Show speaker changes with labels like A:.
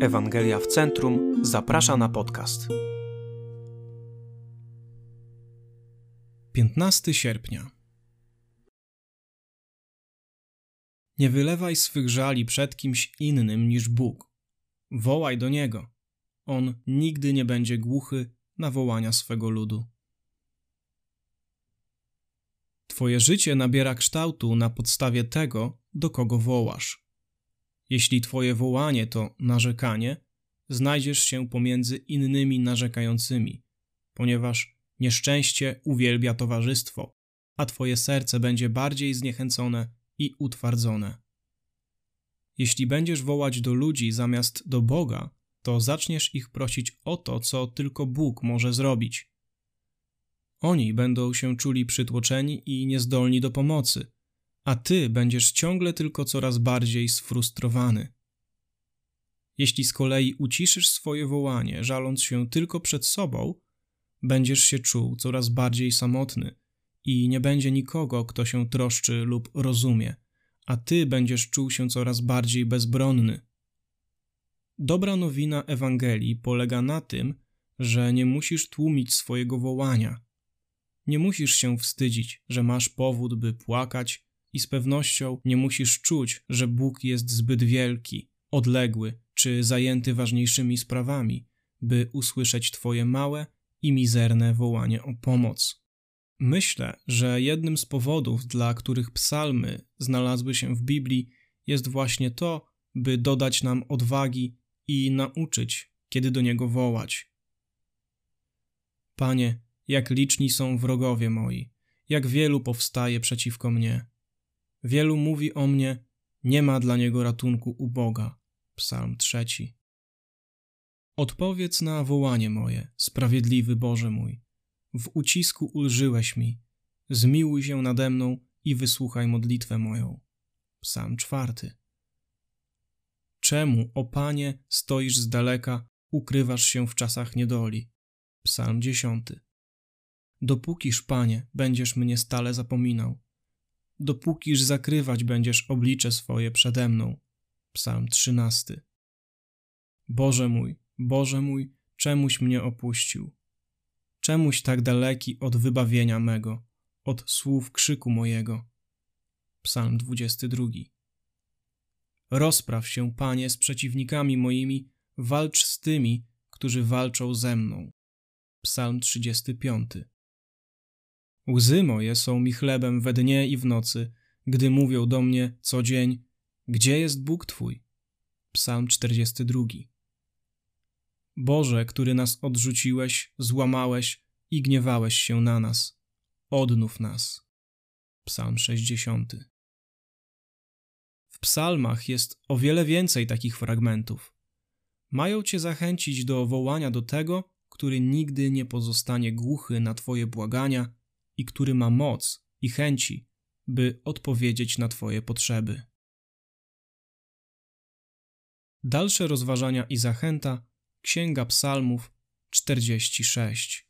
A: Ewangelia w Centrum zaprasza na podcast.
B: 15 sierpnia. Nie wylewaj swych żali przed kimś innym niż Bóg. Wołaj do Niego. On nigdy nie będzie głuchy na wołania swego ludu. Twoje życie nabiera kształtu na podstawie tego, do kogo wołasz. Jeśli Twoje wołanie to narzekanie, znajdziesz się pomiędzy innymi narzekającymi, ponieważ nieszczęście uwielbia towarzystwo, a Twoje serce będzie bardziej zniechęcone i utwardzone. Jeśli będziesz wołać do ludzi zamiast do Boga, to zaczniesz ich prosić o to, co tylko Bóg może zrobić. Oni będą się czuli przytłoczeni i niezdolni do pomocy, a ty będziesz ciągle tylko coraz bardziej sfrustrowany. Jeśli z kolei uciszysz swoje wołanie, żaląc się tylko przed sobą, będziesz się czuł coraz bardziej samotny i nie będzie nikogo, kto się troszczy lub rozumie, a ty będziesz czuł się coraz bardziej bezbronny. Dobra nowina Ewangelii polega na tym, że nie musisz tłumić swojego wołania. Nie musisz się wstydzić, że masz powód, by płakać i z pewnością nie musisz czuć, że Bóg jest zbyt wielki, odległy czy zajęty ważniejszymi sprawami, by usłyszeć Twoje małe i mizerne wołanie o pomoc. Myślę, że jednym z powodów, dla których psalmy znalazły się w Biblii, jest właśnie to, by dodać nam odwagi i nauczyć, kiedy do Niego wołać. Panie, jak liczni są wrogowie moi, jak wielu powstaje przeciwko mnie. Wielu mówi o mnie, nie ma dla niego ratunku u Boga. Psalm trzeci. Odpowiedz na wołanie moje, sprawiedliwy Boże mój. W ucisku ulżyłeś mi. Zmiłuj się nade mną i wysłuchaj modlitwę moją. Psalm czwarty. Czemu, o Panie, stoisz z daleka, ukrywasz się w czasach niedoli? Psalm dziesiąty. Dopókiż, Panie, będziesz mnie stale zapominał, dopókiż zakrywać będziesz oblicze swoje przede mną. Psalm 13. Boże mój, Boże mój, czemuś mnie opuścił? Czemuś tak daleki od wybawienia mego, od słów krzyku mojego? Psalm 22. Rozpraw się, Panie, z przeciwnikami moimi, walcz z tymi, którzy walczą ze mną. Psalm 35. Łzy moje są mi chlebem we dnie i w nocy, gdy mówią do mnie co dzień, gdzie jest Bóg Twój? Psalm 42. Boże, który nas odrzuciłeś, złamałeś i gniewałeś się na nas, odnów nas. Psalm 60. W psalmach jest o wiele więcej takich fragmentów. Mają cię zachęcić do wołania do tego, który nigdy nie pozostanie głuchy na Twoje błagania i który ma moc i chęci, by odpowiedzieć na Twoje potrzeby. Dalsze rozważania i zachęta Księga Psalmów 46.